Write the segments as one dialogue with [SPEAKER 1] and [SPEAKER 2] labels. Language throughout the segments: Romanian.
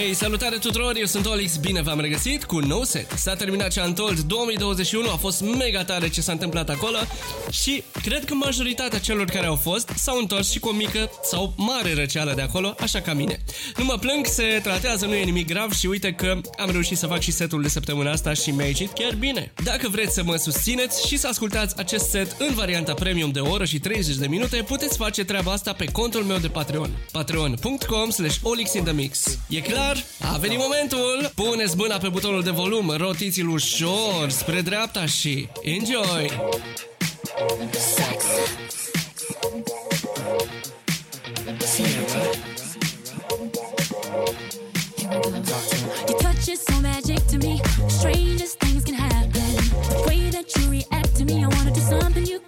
[SPEAKER 1] Hei, salutare tuturor, eu sunt Olix, bine v-am regăsit cu un nou set. S-a terminat ce Untold 2021, a fost mega tare ce s-a întâmplat acolo și cred că majoritatea celor care au fost s-au întors și cu o mică sau mare răceală de acolo, așa ca mine. Nu mă plâng, se tratează, nu e nimic grav și uite că am reușit să fac și setul de săptămâna asta și mi-a ieșit chiar bine. Dacă vreți să mă susțineți și să ascultați acest set în varianta premium de o oră și 30 de minute, puteți face treaba asta pe contul meu de Patreon. patreon.com slash olixinthemix. E clar? A venit momentul! Puneți mâna pe butonul de volum, rotiți-l ușor spre dreapta și enjoy!
[SPEAKER 2] Your touch is so magic to me. Strangest things can happen. The way that you react to me, I wanna do something you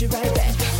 [SPEAKER 2] you right back.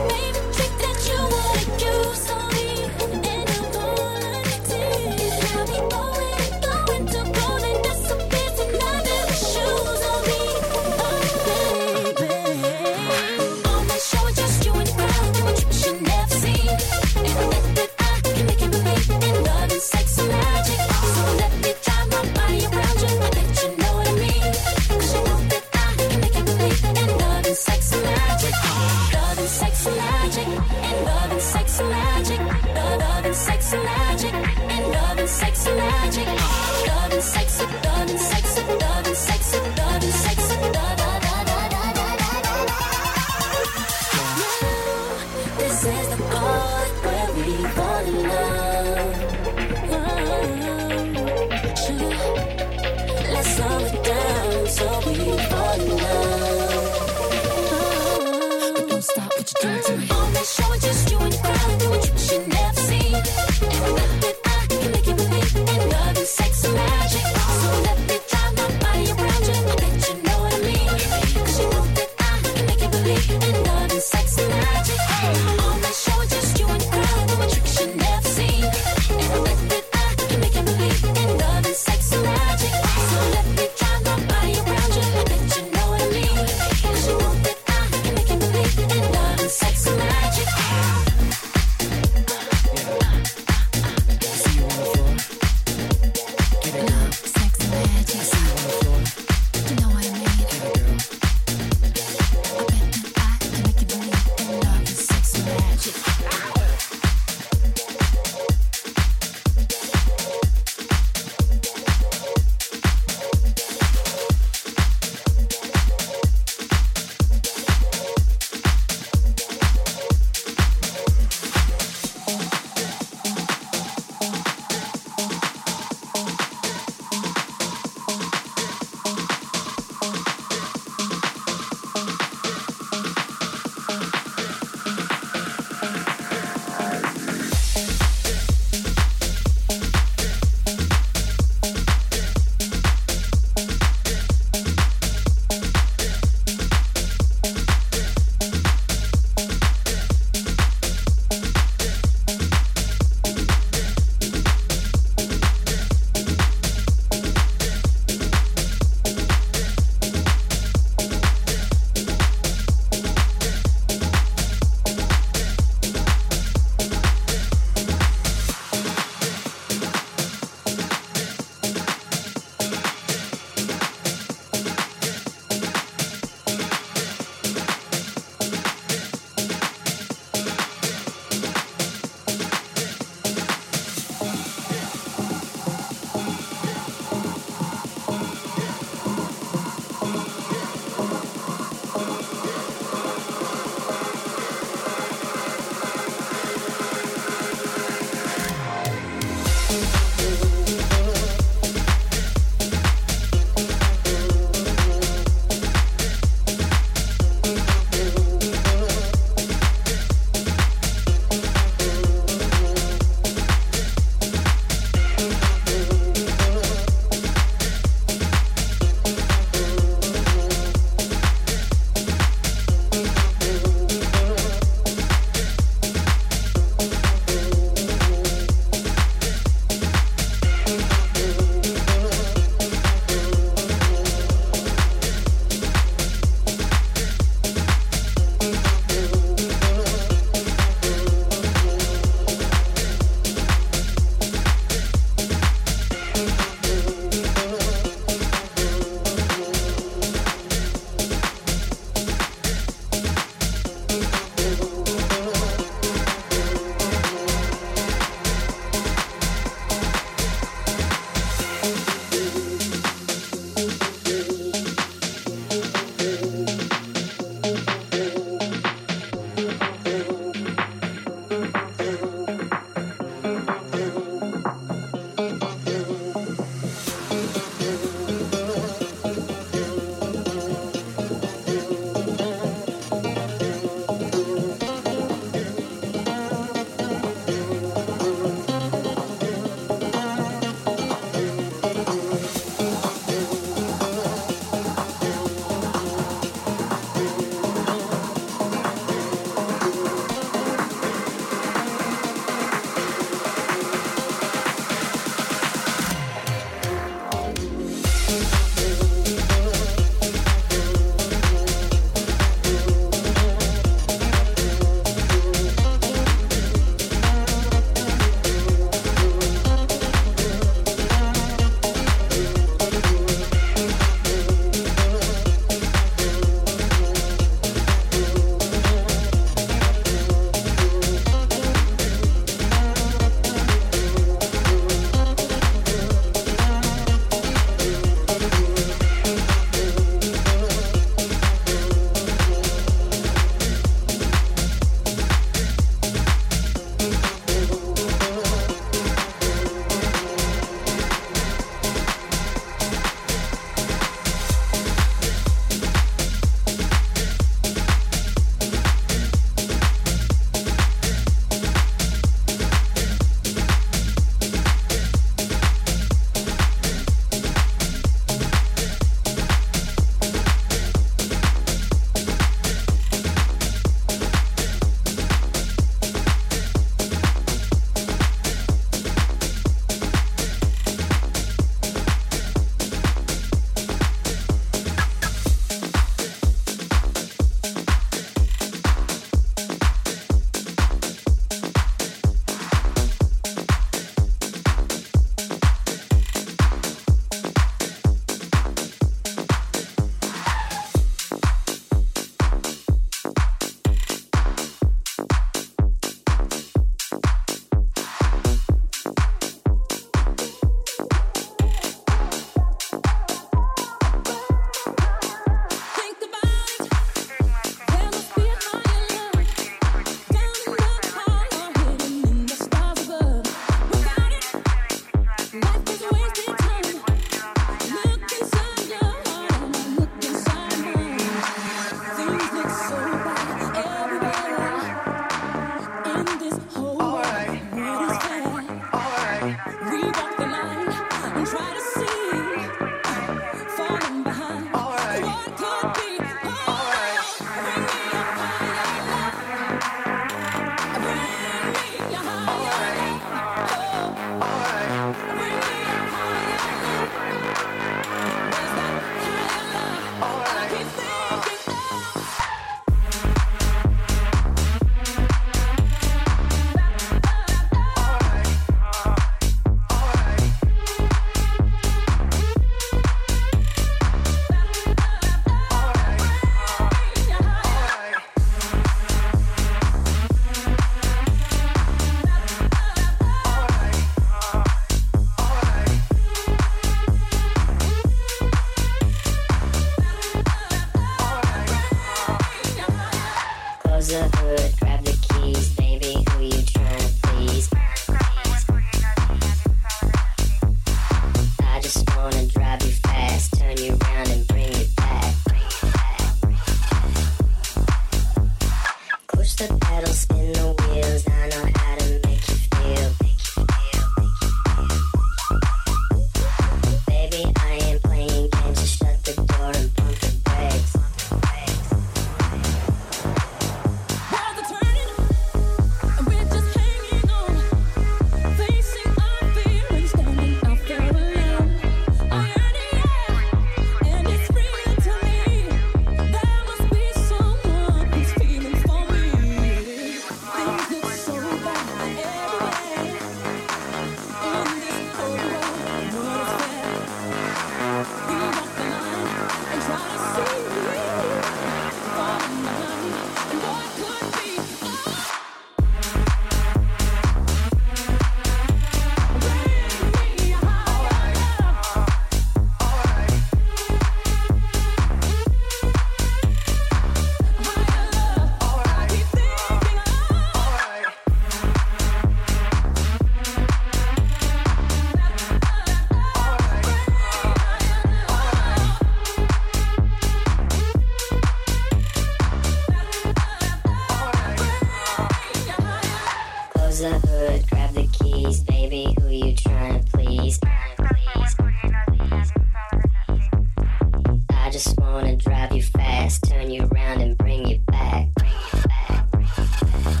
[SPEAKER 2] just wanna drive you
[SPEAKER 3] fast, turn you around and bring you back. Bring you back, bring you back.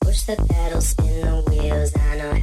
[SPEAKER 3] Push the pedals, spin the wheels. I know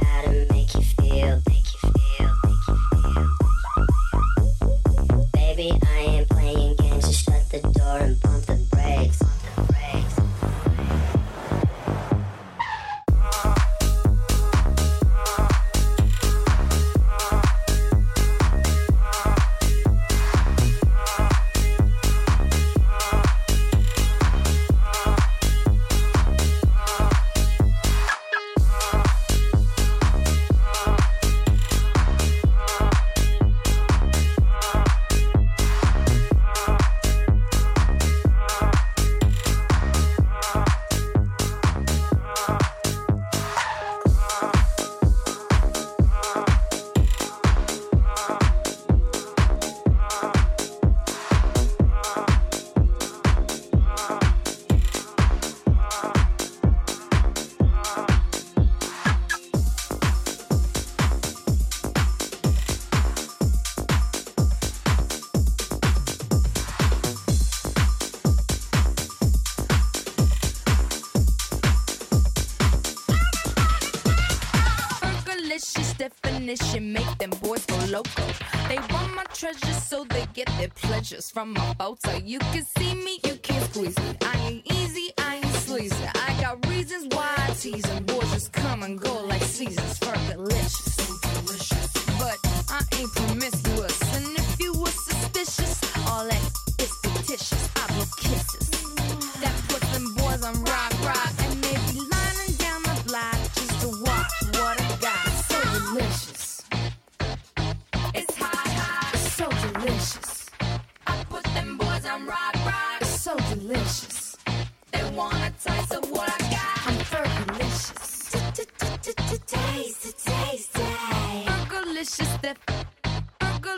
[SPEAKER 4] From from boat, so you can see me, you can squeeze me. I ain't easy, I ain't sleazy. I got reasons why I tease them. Boys just come and go like seasons, fergalicious.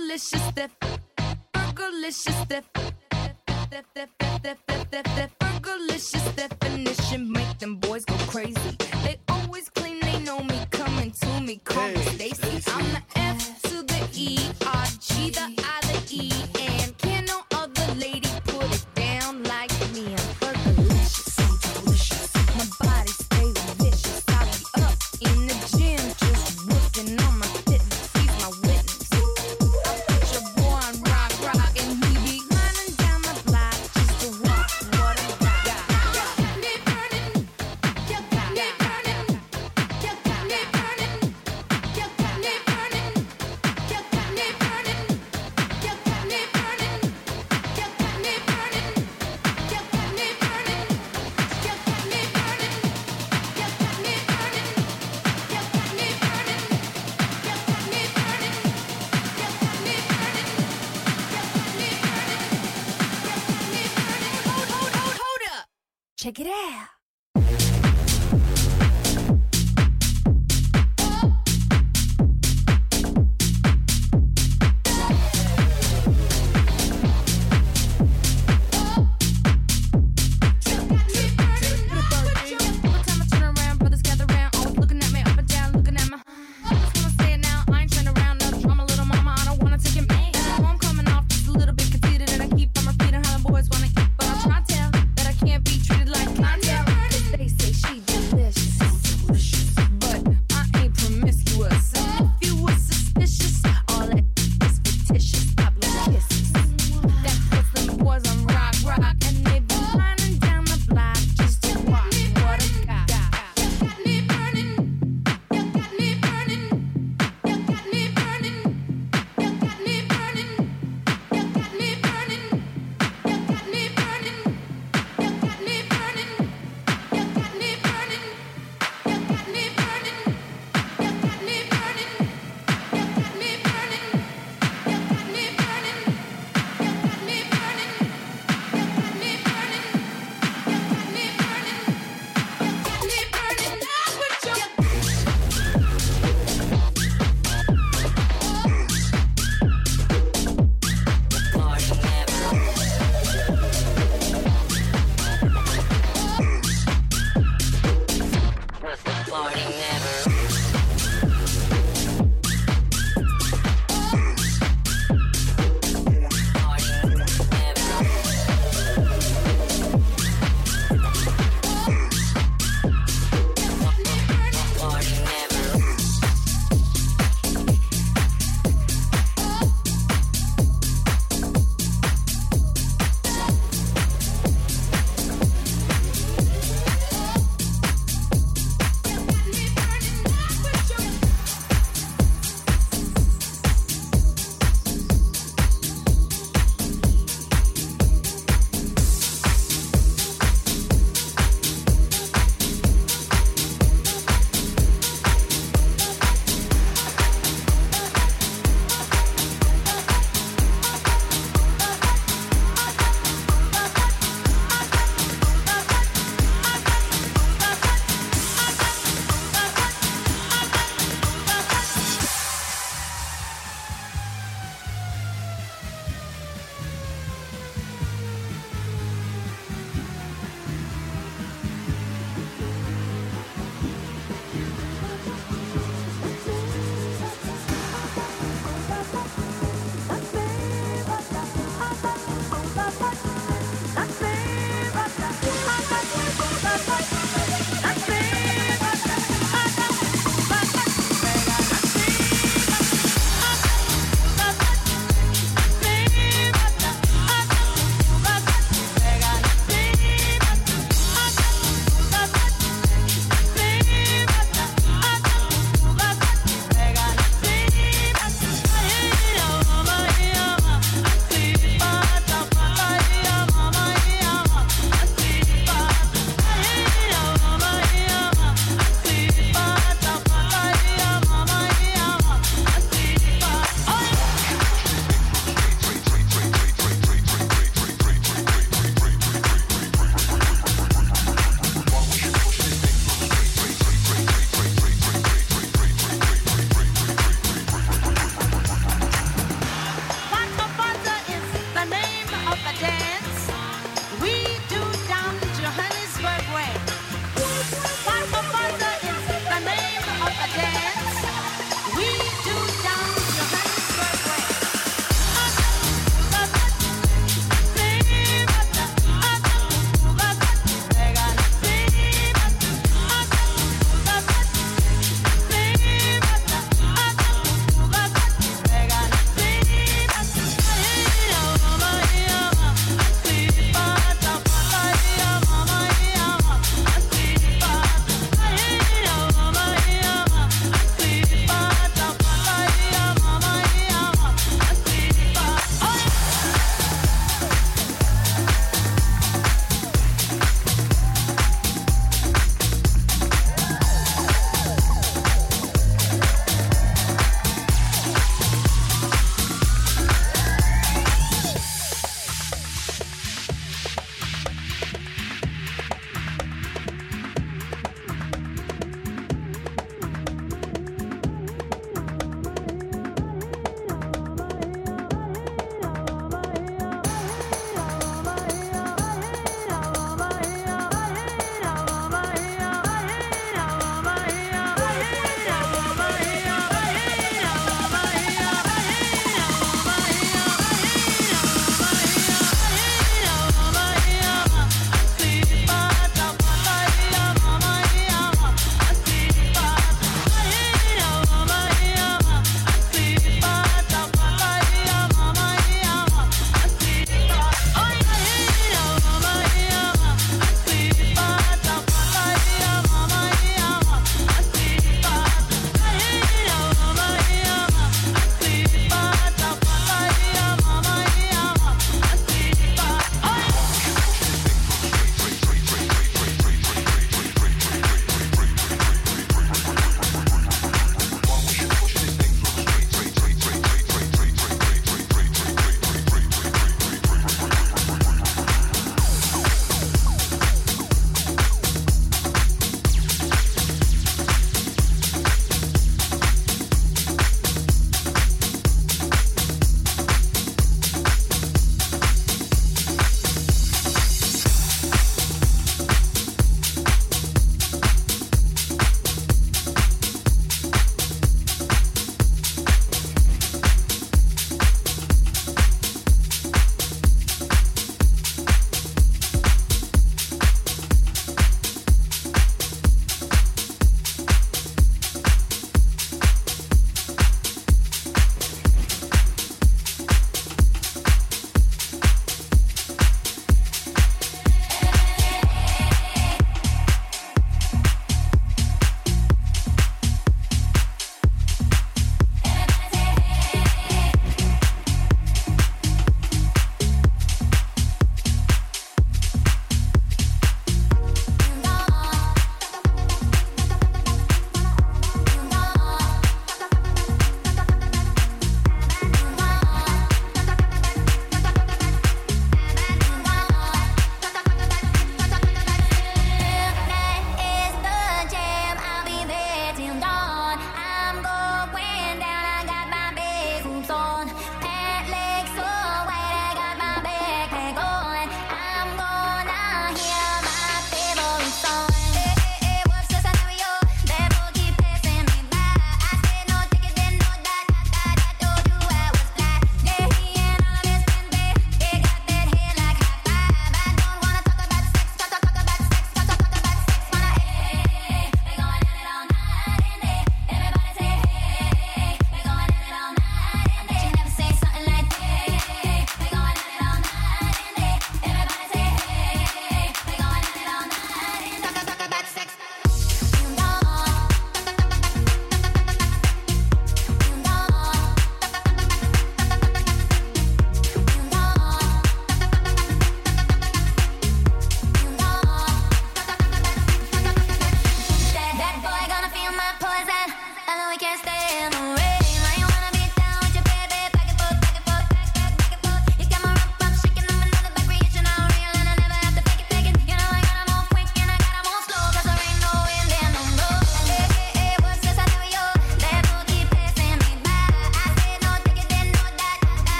[SPEAKER 4] Burgerlicious Def. Burgerlicious Def. Def, def, def, def, def, def. Burgerlicious definition make them boys go crazy. They always claim they know me, coming to me, call me Stacy. I'm the F to the E, R G, the I, the E, and Check it out.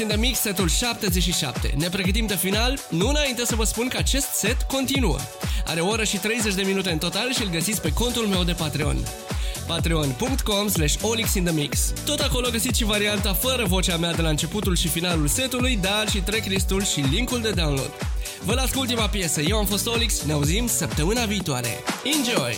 [SPEAKER 5] in
[SPEAKER 6] the Mix,
[SPEAKER 1] setul 77. Ne pregătim de final, nu înainte să vă spun că acest set continuă. Are o oră și 30 de minute în total și îl găsiți pe contul meu de Patreon. patreon.com slash olixinthemix Tot acolo găsiți și varianta fără vocea mea de la începutul și finalul setului, dar și tracklistul și linkul de download. Vă las cu ultima piesă, eu am fost Olix, ne auzim săptămâna viitoare. Enjoy!